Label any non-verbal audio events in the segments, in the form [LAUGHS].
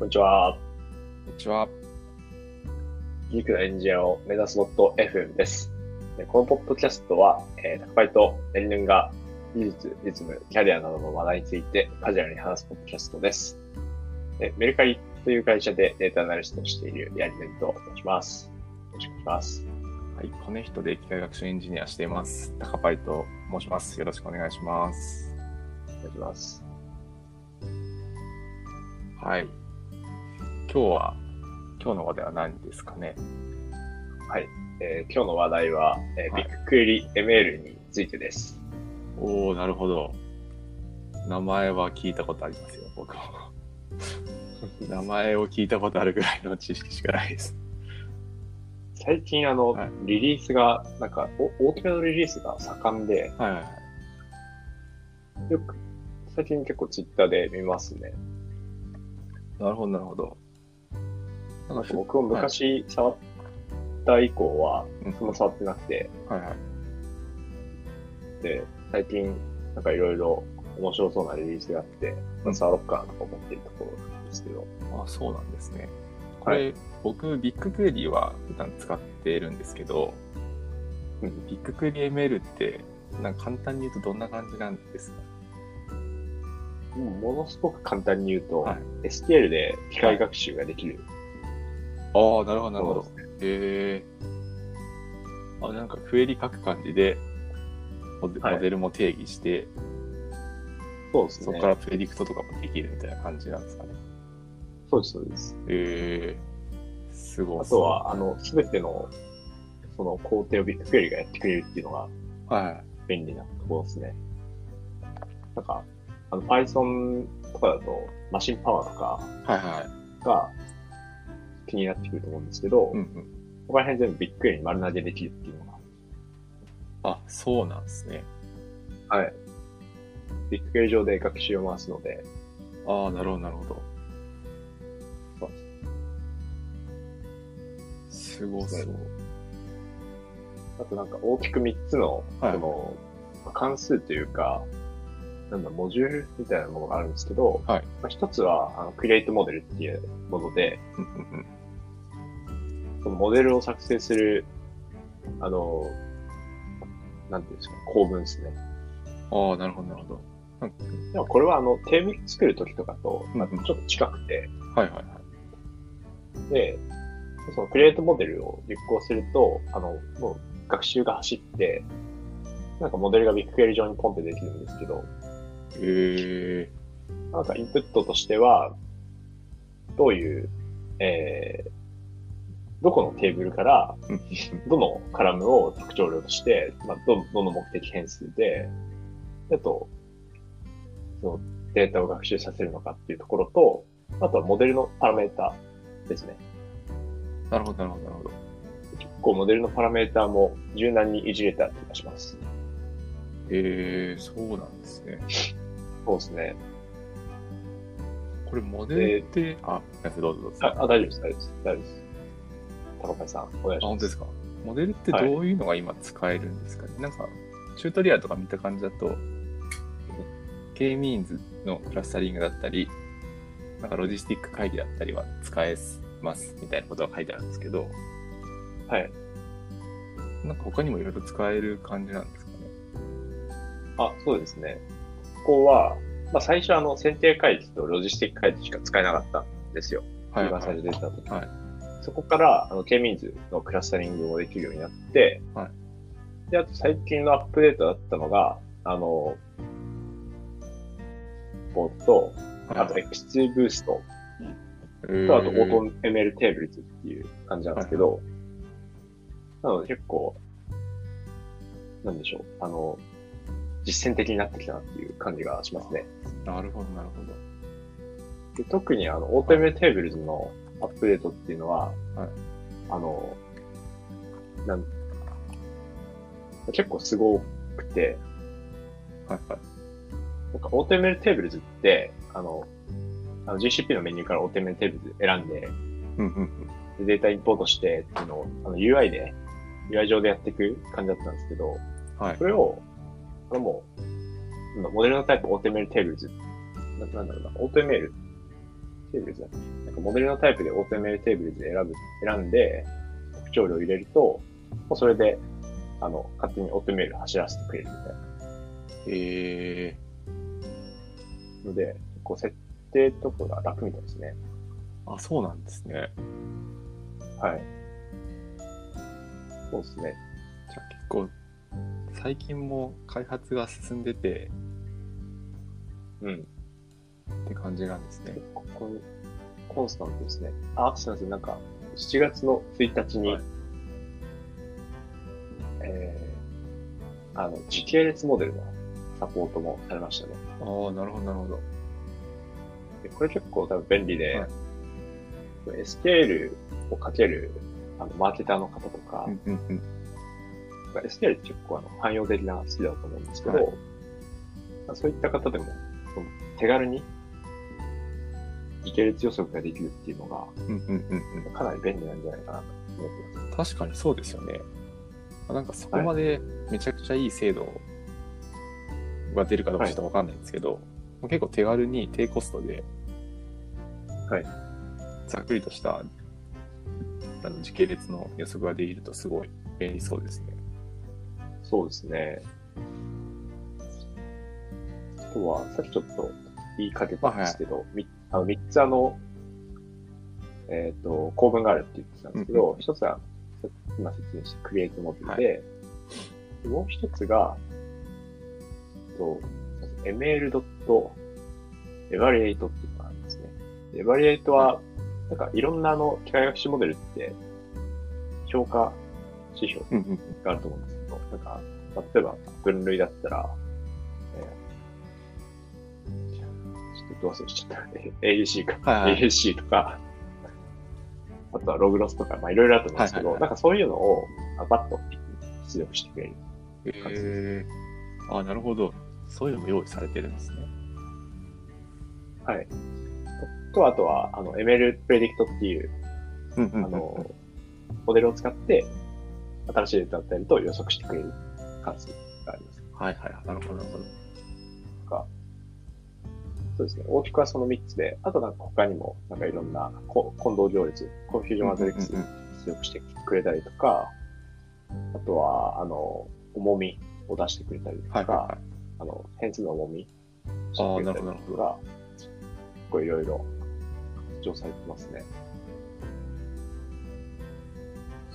こんにちは。こんにちは。ギークのエンジニアを目指すボット FM です。でこのポッドキャストは、えー、タクパイとエンヌンが技術、実務、キャリアなどの話題についてカジュアルに話すポッドキャストです。でメルカリという会社でデータアナリストをしているヤリネンと申します。よろしくお願いします。はい、コネヒトで機械学習エンジニアしています。高パイと申します。よろしくお願いします。お願いします。はい。今日は、今日の話題は何ですかね？はい。えー今日の話題は、えーはいビッグクエリ ML についてです。おー、なるほど。名前は聞いたことありますよ、僕も。[LAUGHS] 名前を聞いたことあるぐらいの知識しかないです。最近あの、はいリリースが、なんか、お大きめのリリースが盛んで、はいはいはい。よく、最近結構ツイッターで見ますね。なるほど、なるほど。なんかふ僕も昔触った以降は、うん。そんな触ってなくて、はいはい。で、最近、なんかいろいろ面白そうなリリースがあって、まあ触ろっかなとか思っているところなんですけど、あ、そうなんですね。これ、僕、ビッグクエリは普段使っているんですけど、うん。ビッグクエリ ML って、なんか簡単に言うとどんな感じなんですか？ものすごく簡単に言うと、はい。SQL で機械学習ができるああ、なるほど、なるほど。へえ。あ、なんかクエリ書く感じで、モデはいモデルも定義して、そうですね。そこからプレディクトとかもできるみたいな感じなんですかね。そうです、そうです。へえ。すごい。あとは、あの、すべての、その工程をビッグクエリがやってくれるっていうのがはい。便利なところですね。なんか、あの、Python とかだと、マシンパワーとかはいはい。が気になってくると思うんですけど、うんうん。ここら辺全部ビッグクエリに丸投げできるっていうのあ、そうなんですね。が、はい。ビッグクエリ上で学習を回すので、ああ、なるほど、なるほど。すごそう。あとなんか大きく3つの、はいその、まあ関数というか、なんだ、モジュールみたいなものがあるんですけど、はいまあ、一つは、あの、クリエイトモデルっていうもので、そのモデルを作成する、あの、なんていうんですか、構文ですね。ああ、なるほど、なるほど。でもこれはあの、テーブル作るときとかと、まあちょっと近くて、はいはいはい。で、そのクリエイトモデルを実行すると、あの、もう学習が走って、なんかモデルがビッグクエリ上にポンってできるんですけど、へえ。なんかインプットとしては、どういう、えー、どこのテーブルから、どのカラムを特徴量として、まあ、ど、どの目的変数で、あと、そのデータを学習させるのかっていうところと、あとはモデルのパラメータですね。なるほど、なるほど、なるほど。結構モデルのパラメータも柔軟にいじれた気がします。へえ、そうなんですね。そうですね。これ、モデルって、あ、どうぞどうぞ。あ、あ大丈夫です、大丈夫です。大丈夫です。高橋さん、お願いあ、します。本当ですか？モデルってどういうのが今使えるんですかね、なんか、チュートリアルとか見た感じだと、K-means のクラスタリングだったり、なんかロジスティック会議だったりは使えますみたいなことが書いてあるんですけど、はい。なんか他にもいろいろ使える感じなんですかね？あ、そうですね。ここは、まあ、最初あの、選定回帰とロジスティック回帰しか使えなかったんですよ。はい、一番はい。最初出てた時。はいそこから、あの、K-means のクラスタリングもできるようになって、はで、あと最近のアップデートだったのが、あの、ボートと、あと X2 ブーストと、あとオート ML テーブルズっていう感じなんですけど、なので結構、なんでしょう、あの、実践的になってきたなっていう感じがしますね。なるほど、なるほど。で特にあの、オート ML テーブルズのアップデートっていうのは、はいあの、なん結構すごくて、はい、はい。なんか OTML テーブルズって、あの、あの GCP のメニューから OTML テーブルズ選んで、うん、うん、うん。でデータインポートしてっていうのを、あの UI で、UI 上でやっていく感じだったんですけど、はいそ。れを、あのもう、モデルのタイプ OTML テーブルズ、ななんだろうな、OTML テーブルズだっけなんかモデルのタイプで AutoML テーブルズで選ぶ、選んで、特徴量を入れると、もうそれで、あの、勝手に AutoML 走らせてくれるみたいな。えので、こう設定とかが楽みたいですね。ー、あ、そうなんですね。はい。そうですね。じゃあ結構、最近も開発が進んでてうん。って感じなんですね。これコンスタントですね。あ、すみません。なんか、7月の1日に、はいえー、あの、時系列モデルのサポートもされましたね。ああ、なるほど、なるほど。でこれ結構多分便利で、はい SQL をかけるあのマーケターの方とか、うんうんうん。SQL って結構あの汎用的な好きだと思うんですけど、はいそういった方でも手軽に時系列予測ができるっていうのがうんうんうんうん。かなり便利なんじゃないかなと思ってます。確かにそうですよね。あなんかそこまでめちゃくちゃいい精度が出るかどうかちょっとわかんないんですけど、結構手軽に低コストで、はいざっくりとしたあの時系列の予測ができるとすごい便利そうですね。そうですね。あとは、さっきちょっと言いかけたんですけど、みあの3つあの、えっ、と、構文があるって言ってたんですけど、一、つは、さ今説明したクリエイトモデルで、もう一つが、えっと、ml.evaluate っていうのがあるんですね。で evaluate は、なんかいろんなあの機械学習モデルって、評価指標うんうんがあると思うんですけど、なんか、例えば分類だったら、どう忘れしちゃった。え AUC か。はいはい AUC とか、あとはログロスとか、まあいろいろあると思うんですけど、はいはいはいなんかそういうのをあバッと出力してくれる。へえー。あ、なるほど。そういうのも用意されてるんですね。はい。と、あとは、あの、ML プレディクトっていう、うんうんうんあの、モデルを使って、新しいデータだったりと予測してくれる関数があります。はいはい。なるほど、なるほど。そうですね。大きくはその3つで、あとなんか他にも、なんかいろんなこ混同行列、 confusion matrix うんうん出力してくれたりとか、あとは、あの、重みを出してくれたりとか、はいはいはい。あの、変数の重みしてくれたりとか、結構いろいろ活用されてますね。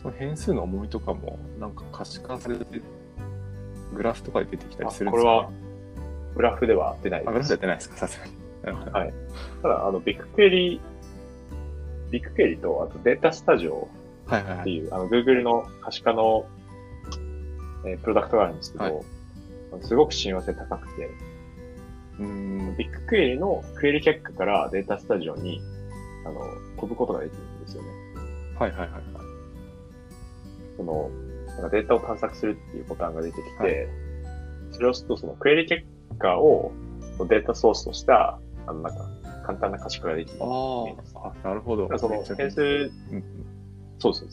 その変数の重みとかも、なんか可視化されて、グラフとかで出てきたりするんですか、これはグラフでは出ないあ、グラですフやっ。てないですか？さすがに。はいただ、あの、ビッグクエリ、ビッグクエリと、あとデータスタジオはいはいはい。っていう、あの、Google の可視化の、えープロダクトがあるんですけど、はいすごく親和性高くて、うーん。ビッグクエリのクエリ結果からデータスタジオに、あの、飛ぶことができるんですよね。はいはいはいはい。その、なんかデータを探索するっていうボタンが出てきて、はいそれを押すと、そのクエリ結果をデータソースとした、あの、なんか、簡単な可視化ができる。ああ、あなるほど。その変数、そうそう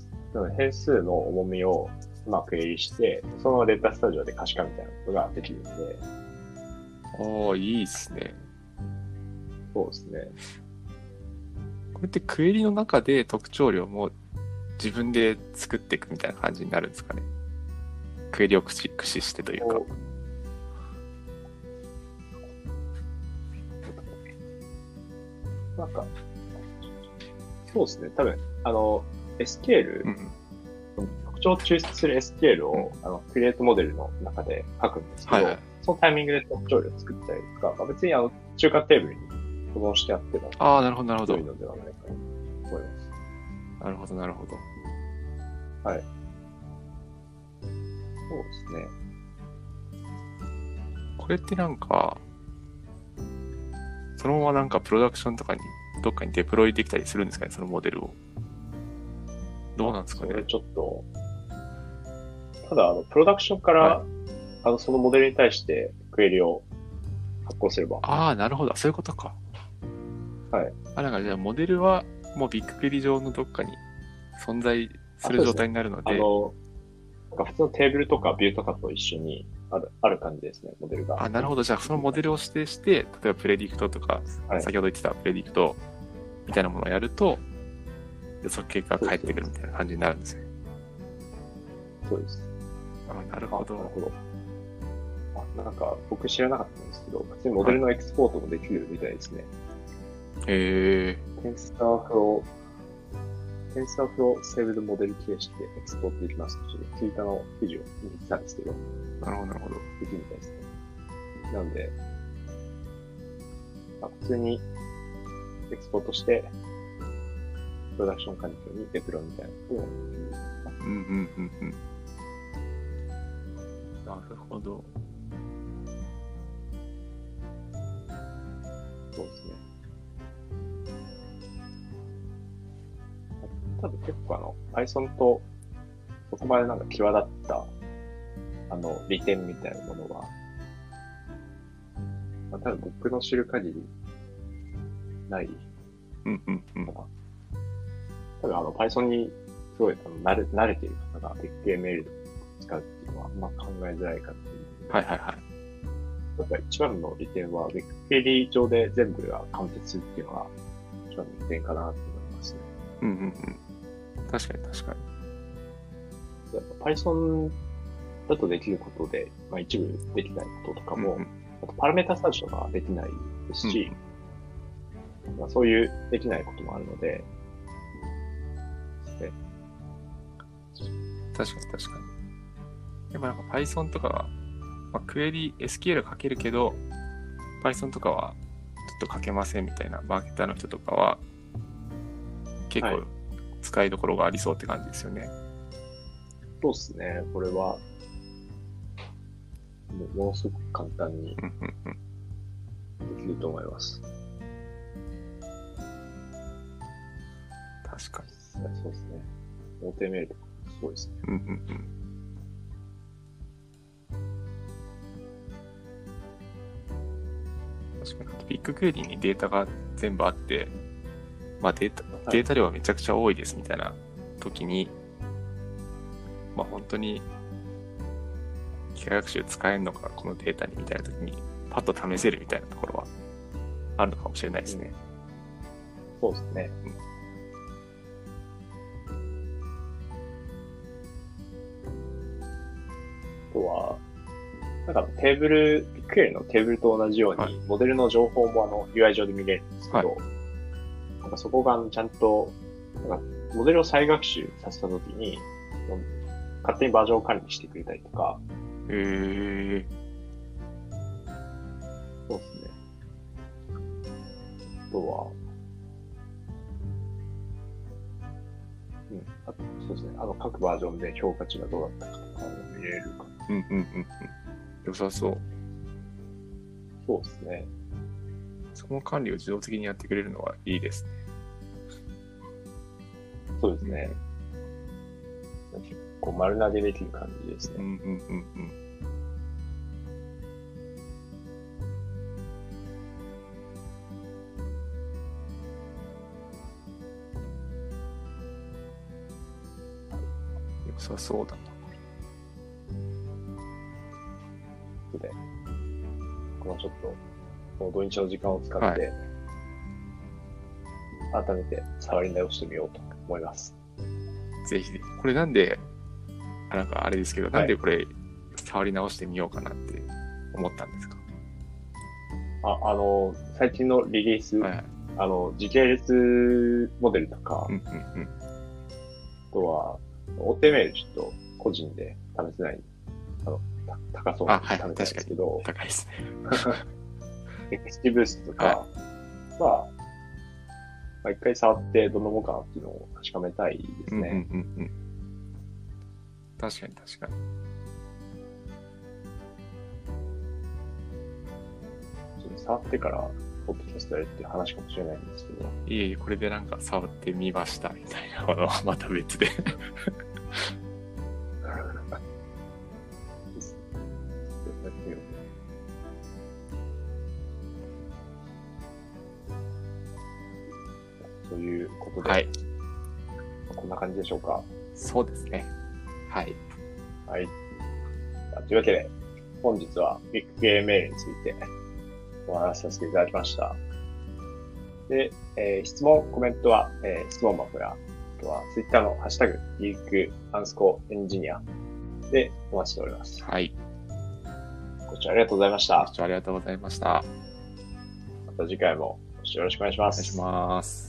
で変数の重みをうまく整理して、そのデータスタジオで可視化みたいなことができるんで、ああ、いいっすね。そうですね。これってクエリの中で特徴量も自分で作っていくみたいな感じになるんですかね。クエリを駆使してというか。なんか、そうですね。多分、あの、SQL、うんうん特徴を抽出する SQL を、あの、クリエイトモデルの中で書くんですけど、はいはいそのタイミングで特徴量を作ったりとか、まあ、別にあの、中間テーブルに保存してあっても、ああ、なるほど、なるほど良い。のではないかと思います。なるほど、なるほど。そうですね。これってなんか、そのままなんかプロダクションとかに、どっかにデプロイできたりするんですかね、そのモデルを。どうなんですかねそれ。ちょっと、ただ、あの、プロダクションから、はあの、そのモデルに対してクエリを発行すれば、ああ、なるほど。そういうことか。はい。あ、なんかじゃあモデルはもうビッグクエリ上のどっかに存在する状態になるので、あの、なんか普通のテーブルとかビューとかと一緒にある、ある感じですね、モデルが。あ、なるほど。じゃあそのモデルを指定して、例えばプレディクトとか、はい先ほど言ってたプレディクトみたいなものをやると、予測結果が返ってくるみたいな感じになるんですね。そうです。あなるほど。あなるほど。あ、なんか僕知らなかったんですけど、普通にモデルのエクスポートもできるみたいですね。へえ TensorFlow、TensorFlow SavedModel 形式でエクスポートできますって、ちょっとツイッターの記事を見てたんですけど、ー、なるほど、なるほど。できるみたいですね。なんで、まあ、普通にエクスポートして、プロダクション環境にデプロイみたいなことをできる。うんうんうんうん。なるほど。そうですね。多分結構あの、Python とそこまでなんか際立った、あの、利点みたいなものは、まあ、多分僕の知る限り、ないうんうんうんの。かな。多分あの、Python にすごいあの慣れ慣れている方がを使うっていうのは、あんま考えづらいかっていう。はいはいはい。やっぱ一番の利点は、Wikipedia 上で全部が完結するっていうのが、一番の利点かなと思いますね。うんうんうん。確かに確かに。やっぱ Python だとできることで、まあ、一部できないこととかも、うんうんあとパラメータサーチとかできないですし、まあ、そういうできないこともあるので、ね確かに確かに。でもなんか Python とかは、まあ、クエリ、SQL 書けるけど、Python とかはちょっと書けませんみたいなマーケターの人とかは、結構はい使いどころがありそうって感じですよね。そうですね。これは、もうものすごく簡単に。できると思います。確かに。そうですね。大手メールとかすごいですね。うんうんうん。確かに。ビッグクエリにデータが全部あって、まあデータ、いデータ量はめちゃくちゃ多いですみたいな時に、まあ本当に、機械学習使えるのか、このデータにみたいな時に、パッと試せるみたいなところはあるのかもしれないですね。そうですね。あとは、なんかテーブル、ビッグクエリのテーブルと同じように、はいモデルの情報もあの UI 上で見れるんですけど、なんかそこがあのちゃんと、なんかモデルを再学習させたときに、勝手にバージョンを管理してくれたりとか、へえそうですね。あとは、うん、あと、そうですね。あの、各バージョンで評価値がどうだったかとかも見れるか。うんうんうんうん。良さそう。そうですね。その管理を自動的にやってくれるのはいいですね。そうですね。結構丸投げできる感じですね。うんうんうんうん。良さそうだな。で、このちょっと、この土日の時間を使はって、改めて触り直してみようと思います。ぜひぜひ。これなんで、あなんかあれですけど、いなんでこれ、触り直してみようかなって思ったんですか、あ、あの、最近のリリース、はいはい。あの、時系列モデルとか、うんうんうん。あとは、大手メールちょっと個人で試せない、あの、た高そうなあはい試せないんですけど、高いですね。[LAUGHS] エクスティブーストとかはは、まあ、一回触ってどんなもんかなっていうのを確かめたいですうんうんね。うんうん。確かに確かに。ちょっと触ってから、ポッドキャストやるっていう話かもしれないんですけど、いえいえ、これでなんか触ってみましたみたいなものは [LAUGHS] また別で。[LAUGHS] ということで、はい。こんな感じでしょうか。そうですね。はい。はい。というわけで、本日はビッグゲームメールについてお話しさせていただきました。で、えー質問、コメントは、えー質問箱や、あとは Twitter のハッシュタグ、リークアンスコエンジニアでお待ちしております。はい。ご視聴ありがとうございましたご。視聴ありがとうございました。また次回もよろしくお願いします。お願いします。